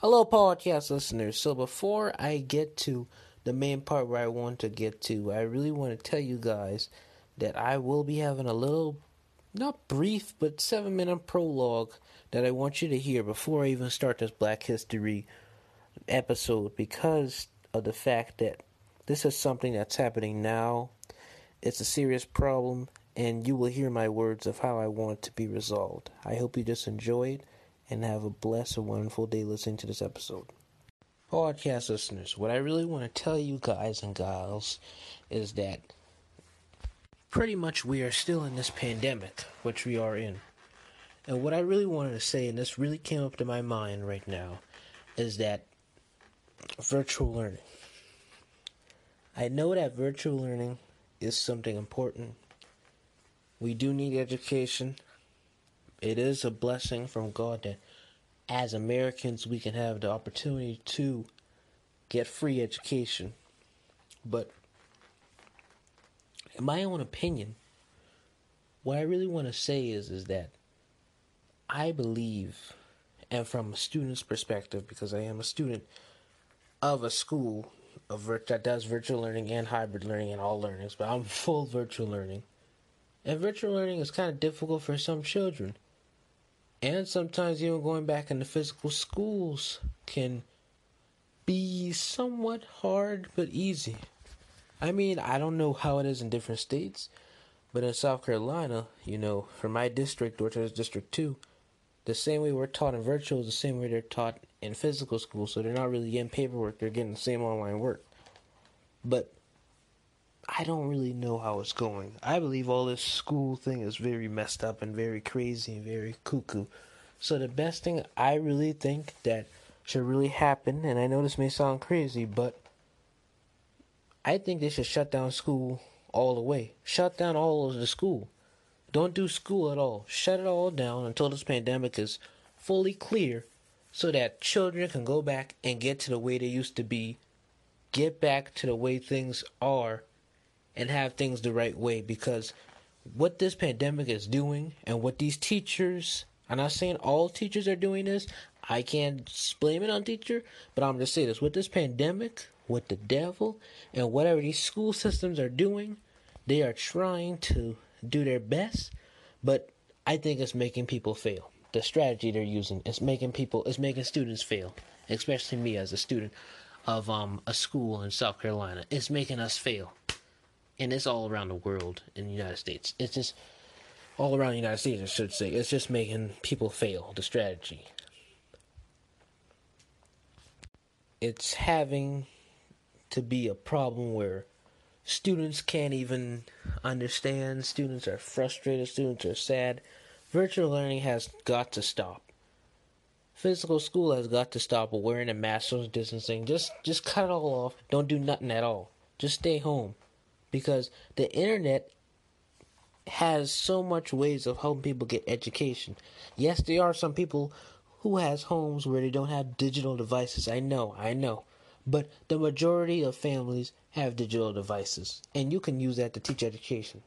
Hello, podcast listeners. So, before I get to the main part where I want to get to, I really want to tell you guys that I will be having a little, not brief, but seven minute prologue that I want you to hear before I even start this Black History episode because of the fact that this is something that's happening now. It's a serious problem, and you will hear my words of how I want it to be resolved. I hope you just enjoy it and have a blessed and wonderful day listening to this episode. Podcast listeners, what I really want to tell you guys and gals is that pretty much we are still in this pandemic, which we are in. And what I really wanted to say, and this really came up to my mind right now, is that virtual learning. I know that virtual learning is something important. We do need education. It is a blessing from God that as Americans we can have the opportunity to get free education. But in my own opinion, what I really want to say is is that I believe and from a student's perspective because I am a student of a school of that does virtual learning and hybrid learning and all learnings, but I'm full virtual learning. And virtual learning is kind of difficult for some children. And sometimes even going back into physical schools can be somewhat hard but easy. I mean, I don't know how it is in different states, but in South Carolina, you know, for my district, is District 2, the same way we're taught in virtual is the same way they're taught in physical school, so they're not really getting paperwork, they're getting the same online work. But I don't really know how it's going. I believe all this school thing is very messed up and very crazy and very cuckoo. So the best thing I really think that should really happen, and I know this may sound crazy, but I think they should shut down school all the way. Shut down all of the school. Don't do school at all. Shut it all down until this pandemic is fully clear so that children can go back and get to the way they used to be, get back to the way things are, and have things the right way. Because what this pandemic is doing, and what these teachers, I'm not saying all teachers are doing this, I can't blame it on teacher, but I'm just saying this: with this pandemic, with the devil, and whatever these school systems are doing, they are trying to do their best, but I think it's making people fail the strategy they're using is making people is making students fail, especially me as a student of um a school in South Carolina. It's making us fail. And it's all around the world in the United States. It's just all around the United States, I should say. It's just making people fail, the strategy. It's having to be a problem where students can't even understand, students are frustrated, students are sad Virtual learning has got to stop. Physical school has got to stop wearing a mask, social distancing. Just just cut it all off. Don't do nothing at all. Just stay home. Because the internet has so much ways of helping people get education. Yes, there are some people who has homes where they don't have digital devices. I know, I know. But the majority of families have digital devices, and you can use that to teach education.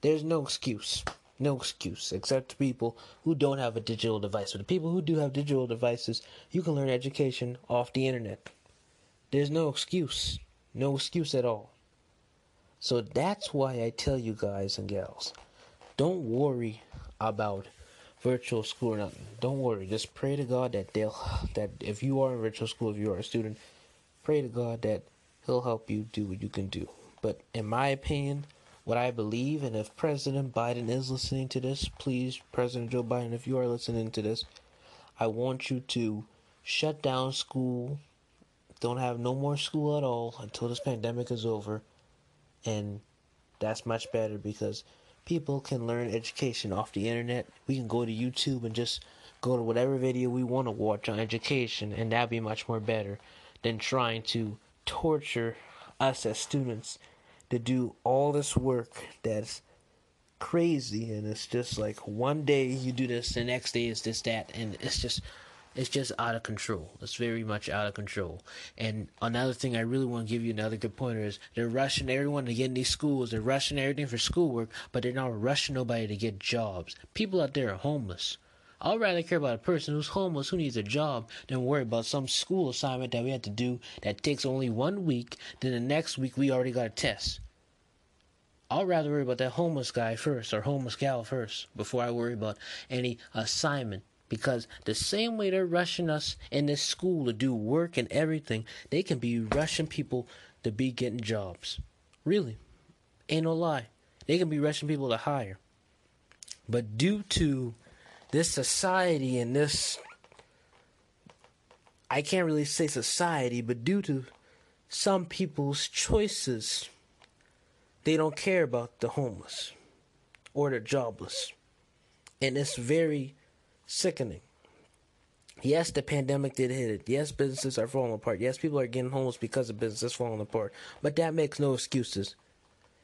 There's no excuse no excuse except to people who don't have a digital device. But the people who do have digital devices, you can learn education off the internet. There's no excuse. No excuse at all. So that's why I tell you guys and gals, don't worry about virtual school or nothing. Don't worry. Just pray to God that they'll that if you are in virtual school, if you are a student, pray to God that He'll help you do what you can do. But in my opinion, what I believe, and if President Biden is listening to this, please, President Joe Biden, if you are listening to this, I want you to shut down school. Don't have no more school at all until this pandemic is over. And that's much better because people can learn education off the internet. We can go to YouTube and just go to whatever video we want to watch on education, and that'd be much more better than trying to torture us as students to do all this work that's crazy and it's just like one day you do this the next day is this that and it's just it's just out of control it's very much out of control and another thing i really want to give you another good pointer is they're rushing everyone to get in these schools they're rushing everything for schoolwork but they're not rushing nobody to get jobs people out there are homeless I'd rather care about a person who's homeless who needs a job than worry about some school assignment that we have to do that takes only one week. Then the next week we already got a test. I'd rather worry about that homeless guy first or homeless gal first before I worry about any assignment. Because the same way they're rushing us in this school to do work and everything, they can be rushing people to be getting jobs. Really. Ain't no lie. They can be rushing people to hire. But due to this society and this I can't really say society, but due to some people's choices, they don't care about the homeless or the jobless. And it's very sickening. Yes, the pandemic did hit it. Yes, businesses are falling apart. Yes, people are getting homeless because of businesses falling apart. But that makes no excuses.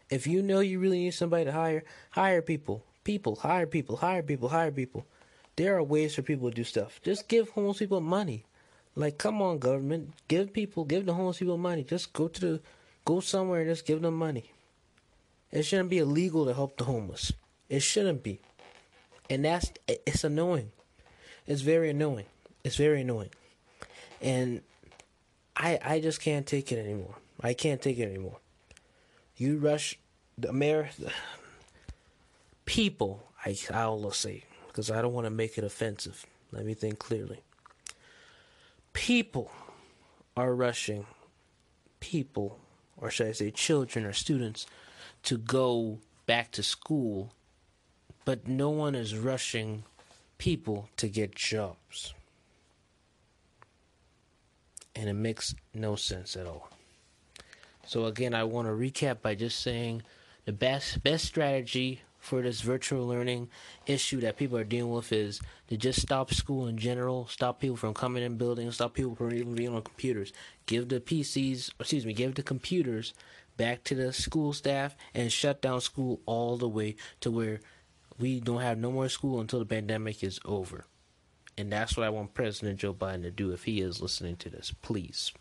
If you know you really need somebody to hire, hire people. People, hire people, hire people, hire people. There are ways for people to do stuff. Just give homeless people money. Like, come on, government, give people, give the homeless people money. Just go to the, go somewhere and just give them money. It shouldn't be illegal to help the homeless. It shouldn't be, and that's it's annoying. It's very annoying. It's very annoying, and I I just can't take it anymore. I can't take it anymore. You rush the mayor, people. I I'll say because I don't want to make it offensive. Let me think clearly. People are rushing people, or should I say children or students, to go back to school, but no one is rushing people to get jobs. And it makes no sense at all. So again, I want to recap by just saying the best best strategy for this virtual learning issue that people are dealing with is to just stop school in general, stop people from coming in buildings, stop people from even being on computers. Give the PCs, excuse me, give the computers back to the school staff and shut down school all the way to where we don't have no more school until the pandemic is over. And that's what I want President Joe Biden to do if he is listening to this, please.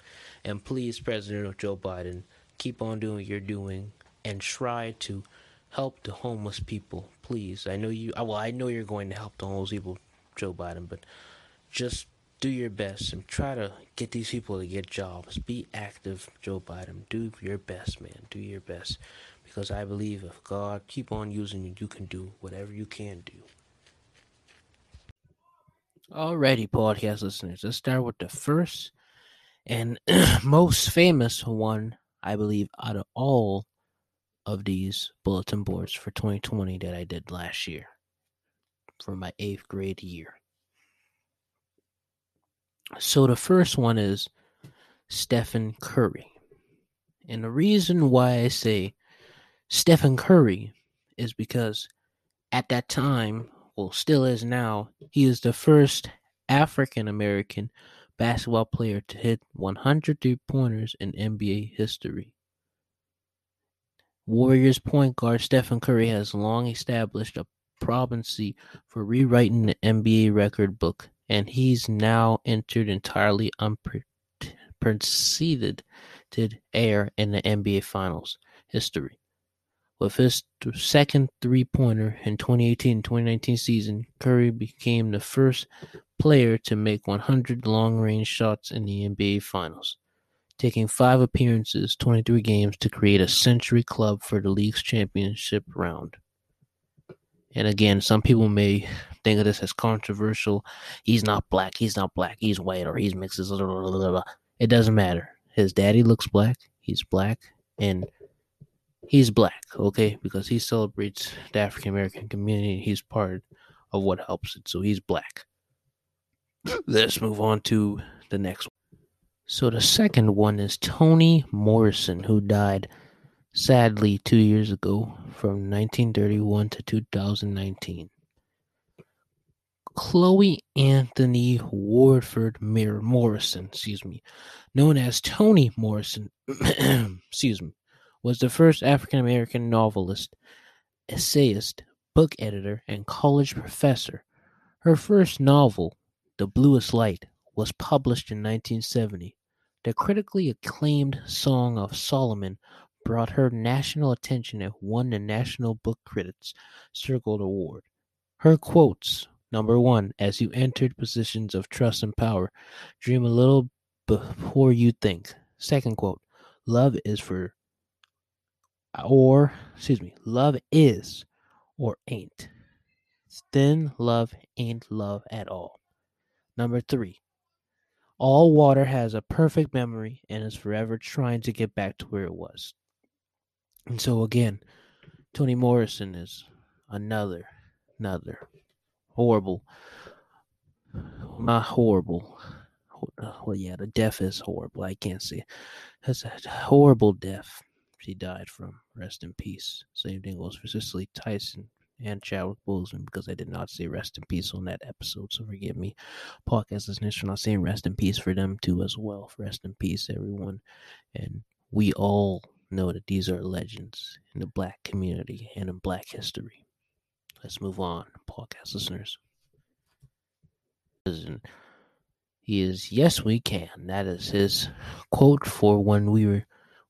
And please, President Joe Biden, keep on doing what you're doing and try to help the homeless people, please. I know you. Well, I know you're going to help the homeless people, Joe Biden, but just do your best and try to get these people to get jobs. Be active, Joe Biden. Do your best, man. Do your best, because I believe if God keep on using you, you can do whatever you can do. Alrighty, podcast listeners. Let's start with the first and most famous one, I believe, out of all of these bulletin boards for 2020 that I did last year for my eighth grade year. So the first one is Stephen Curry. And the reason why I say Stephen Curry is because at that time, well, still is now, he is the first African American basketball player to hit 100 three pointers in NBA history. Warriors point guard Stephen Curry has long established a propency for rewriting the NBA record book, and he's now entered entirely unprecedented air in the NBA Finals history. With his second three-pointer in 2018-2019 season, Curry became the first player to make 100 long-range shots in the NBA Finals taking five appearances, 23 games, to create a century club for the league's championship round. And again, some people may think of this as controversial. He's not black, he's not black, he's white, or he's mixed. Blah, blah, blah, it doesn't matter. His daddy looks black, he's black, and he's black, okay? Because he celebrates the African American community. He's part of what helps it, so he's black. Let's move on to the next one. So the second one is Toni Morrison, who died sadly two years ago from 1931 to 2019. Chloe Anthony Wofford Mir Morrison, excuse me, known as Toni Morrison, excuse me, was the first African American novelist, essayist, book editor, and college professor. Her first novel, The Bluest Light, was published in 1970. The critically acclaimed Song of Solomon brought her national attention and won the National Book Critics Circle Award. Her quotes, Number one, as you entered positions of trust and power, dream a little before you think. Second quote, love is for, or, excuse me, love is or ain't. Then love ain't love at all. Number three, all water has a perfect memory and is forever trying to get back to where it was. And so again, Toni Morrison is another, another horrible, not horrible. Uh, well, yeah, the death is horrible. I can't see. That's a horrible death she died from. Rest in peace. Same thing goes for Cicely Tyson and Chadwick Boseman because I did not say rest in peace on that episode. So forgive me, podcast listeners, for not saying rest in peace for them too as well. Rest in peace, everyone. And we all know that these are legends in the black community and in black history. Let's move on, podcast listeners. He is, yes, we can. That is his quote for when we were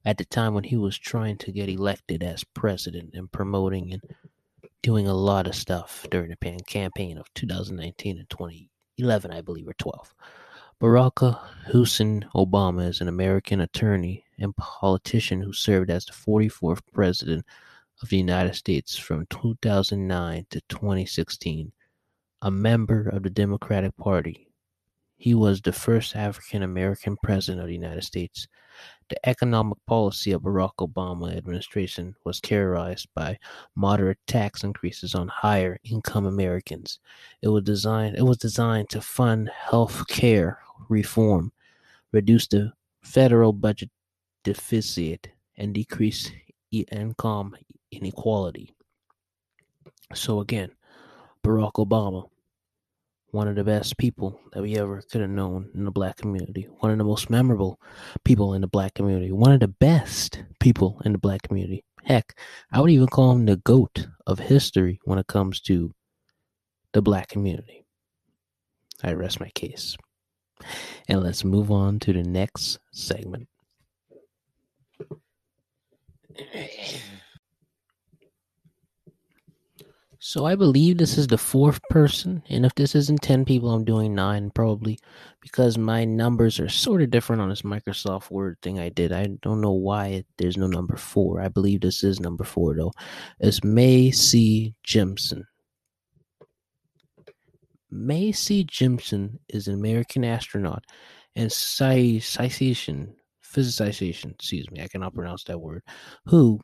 at the time when he was trying to get elected as president and promoting and doing a lot of stuff during the campaign of 2019 and 2011, I believe, or 12. Barack Hussein Obama is an American attorney and politician who served as the 44th president of the United States from 2009 to 2016, a member of the Democratic Party. He was the first African American president of the United States. The economic policy of Barack Obama administration was characterized by moderate tax increases on higher income Americans. It was designed it was designed to fund health care reform, reduce the federal budget deficit, and decrease income inequality. So again, Barack Obama, one of the best people that we ever could have known in the black community, one of the most memorable people in the black community, one of the best people in the black community. Heck, I would even call him the goat of history when it comes to the black community. I rest my case. And let's move on to the next segment. So I believe this is the fourth person, and if this isn't 10 people, I'm doing nine probably because my numbers are sort of different on this Microsoft Word thing I did. I don't know why there's no number four. I believe this is number four though. It's Mae C. Jemison. Mae C. Jemison is an American astronaut and physicization, physicization, excuse me, I cannot pronounce that word, who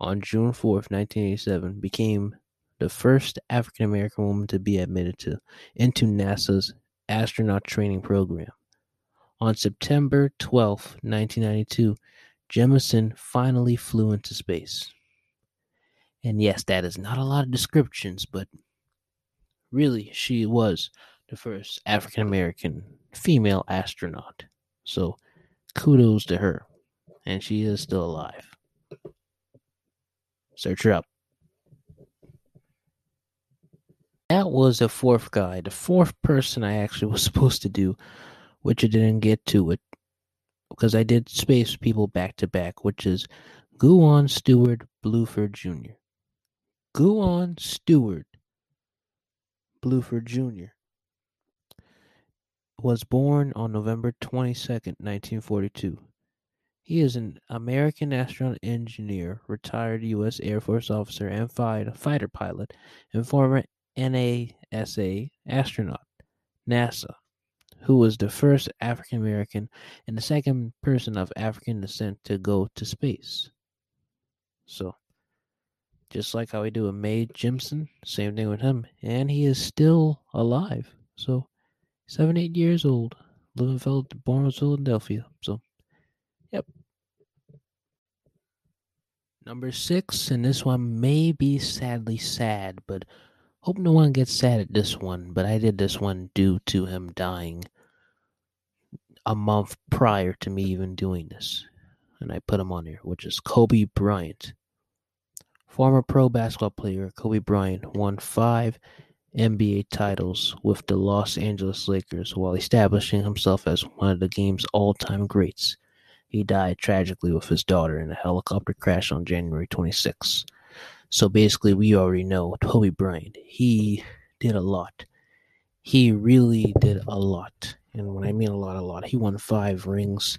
on June 4th, 1987, became the first African American woman to be admitted to into NASA's astronaut training program. On September 12, 1992, Jemison finally flew into space. And yes, that is not a lot of descriptions, but really, she was the first African American female astronaut. So kudos to her. And she is still alive. Search her up. That was the fourth guy, the fourth person I actually was supposed to do, which I didn't get to it because I did space people back to back, which is Guion Stewart Bluford Jr. Guion Stewart Bluford Jr. was born on November 22nd, 1942. He is an American astronaut engineer, retired U.S. Air Force officer and fighter pilot, and former NASA astronaut, NASA, who was the first African American and the second person of African descent to go to space. So, just like how we do with Mae Jemison, same thing with him, and he is still alive. So, seven, eight years old, living born in Philadelphia. So, yep. Number six, and this one may be sadly sad, but Hope no one gets sad at this one, but I did this one due to him dying a month prior to me even doing this. And I put him on here, which is Kobe Bryant. Former pro basketball player Kobe Bryant won five NBA titles with the Los Angeles Lakers while establishing himself as one of the game's all time greats. He died tragically with his daughter in a helicopter crash on January 26. So basically, we already know Kobe Bryant. He did a lot. he really did a lot. And when I mean a lot, a lot, he won five rings.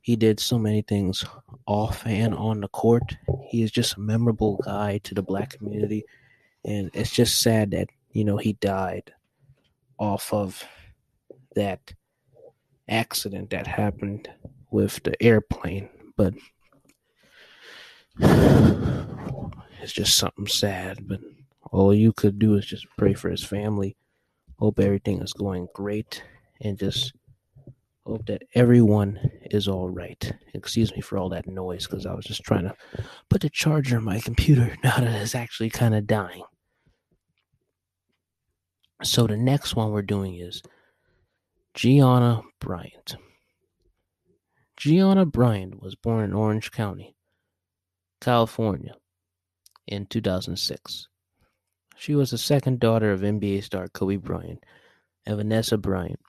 He did so many things off and on the court. He is just a memorable guy to the black community. And it's just sad that, you know, he died off of that accident that happened with the airplane. But it's just something sad. But all you could do is just pray for his family. Hope everything is going great and just hope that everyone is all right. Excuse me for all that noise because I was just trying to put the charger in my computer now that it's actually kind of dying. So the next one we're doing is Gianna Bryant. Gianna Bryant was born in Orange County, California in 2006. She was the second daughter of NBA star Kobe Bryant and Vanessa Bryant.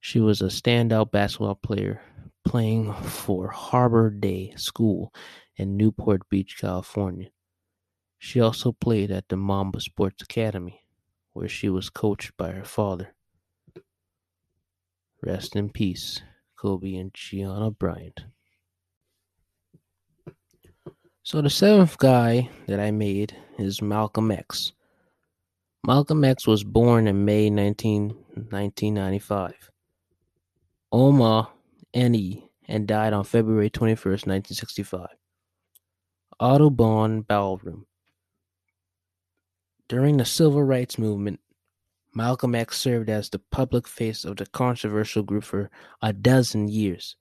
She was a standout basketball player playing for Harbor Day School in Newport Beach, California. She also played at the Mamba Sports Academy, where she was coached by her father. Rest in peace, Kobe and Gianna Bryant. So the seventh guy that I made is Malcolm X. Malcolm X was born in May 19, 1995. Omaha, NE, and died on February 21, 1965. Audubon Ballroom. During the Civil Rights Movement, Malcolm X served as the public face of the controversial group for a dozen years,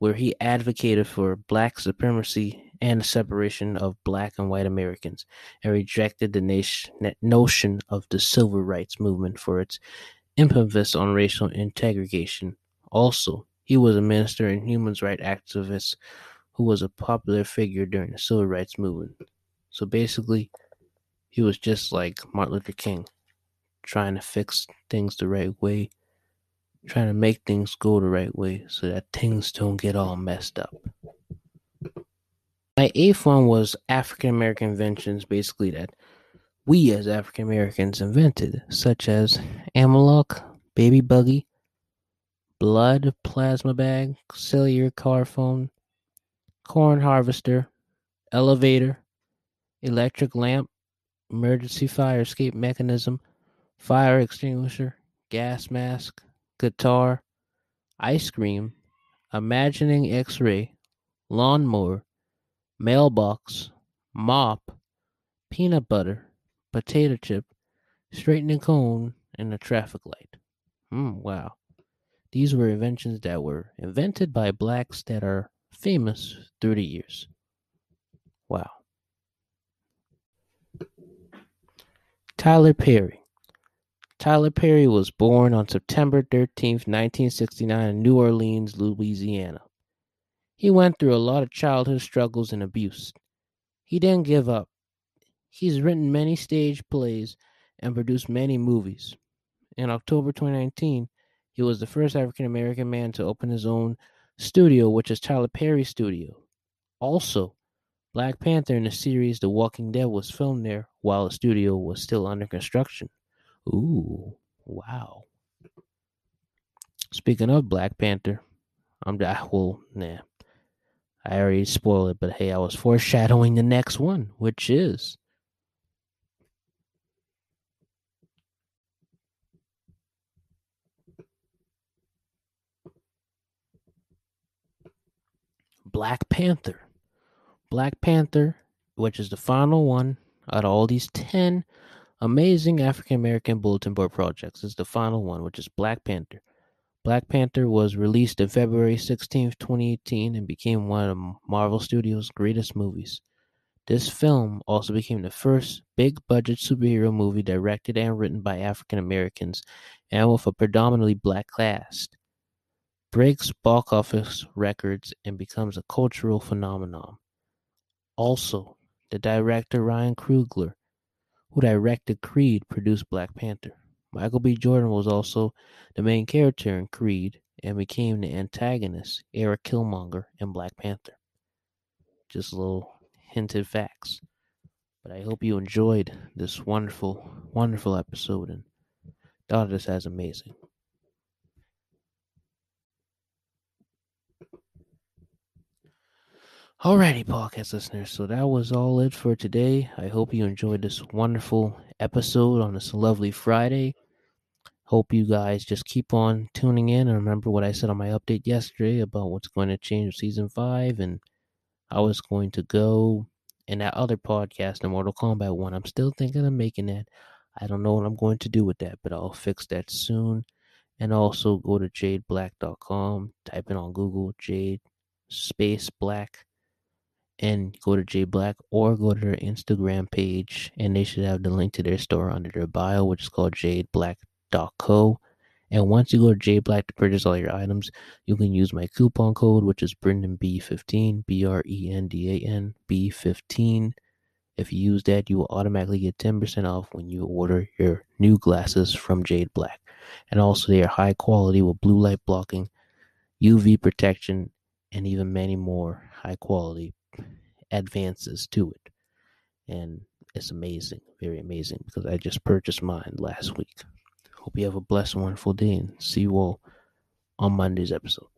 where he advocated for black supremacy and the separation of black and white Americans, and rejected the notion of the civil rights movement for its emphasis on racial integration. Also, he was a minister and human rights activist who was a popular figure during the civil rights movement. So basically, he was just like Martin Luther King, trying to fix things the right way, trying to make things go the right way so that things don't get all messed up. My eighth one was African American inventions, basically that we as African Americans invented, such as Amalok, baby buggy, blood plasma bag, cellular car phone, corn harvester, elevator, electric lamp, emergency fire escape mechanism, fire extinguisher, gas mask, guitar, ice cream, imagining x ray, lawnmower, mailbox, mop, peanut butter, potato chip, straightening cone, and a traffic light. Hmm, wow. These were inventions that were invented by blacks that are famous through the years. Wow. Tyler Perry. Tyler Perry was born on September 13, 1969, in New Orleans, Louisiana. He went through a lot of childhood struggles and abuse. He didn't give up. He's written many stage plays and produced many movies. In October 2019, he was the first African American man to open his own studio, which is Tyler Perry Studio. Also, Black Panther in the series The Walking Dead was filmed there while the studio was still under construction. Ooh, wow. Speaking of Black Panther, I'm well, nah. I already spoiled it, but hey, I was foreshadowing the next one, which is Black Panther. Black Panther, which is the final one out of all these 10 amazing African American bulletin board projects, is the final one, which is Black Panther. Black Panther was released on February 16, 2018, and became one of Marvel Studios' greatest movies. This film also became the first big budget superhero movie directed and written by African Americans and with a predominantly black cast. Breaks box office records and becomes a cultural phenomenon. Also, the director Ryan Coogler, who directed Creed, produced Black Panther. Michael B. Jordan was also the main character in Creed and became the antagonist, Eric Killmonger, in Black Panther. Just a little hinted facts. But I hope you enjoyed this wonderful, wonderful episode. And Thought this as amazing. Alrighty, podcast listeners. So that was all it for today. I hope you enjoyed this wonderful episode on this lovely Friday. Hope you guys just keep on tuning in and remember what I said on my update yesterday about what's going to change with season five and how it's going to go. And that other podcast, the Mortal Kombat one, I'm still thinking of making that. I don't know what I'm going to do with that, but I'll fix that soon. And also go to jadeblack.com, type in on Google Jade space black and go to J Black or go to their Instagram page and they should have the link to their store under their bio, which is called jadeblack.co. And once you go to J Black to purchase all your items, you can use my coupon code, which is Brendan B15, B R E N D A N B15. If you use that, you will automatically get 10% off when you order your new glasses from Jade Black. And also, they are high quality with blue light blocking, UV protection, and even many more high quality advances to it. And it's amazing, very amazing, because I just purchased mine last week. Hope you have a blessed, wonderful day, and see you all on Monday's episode.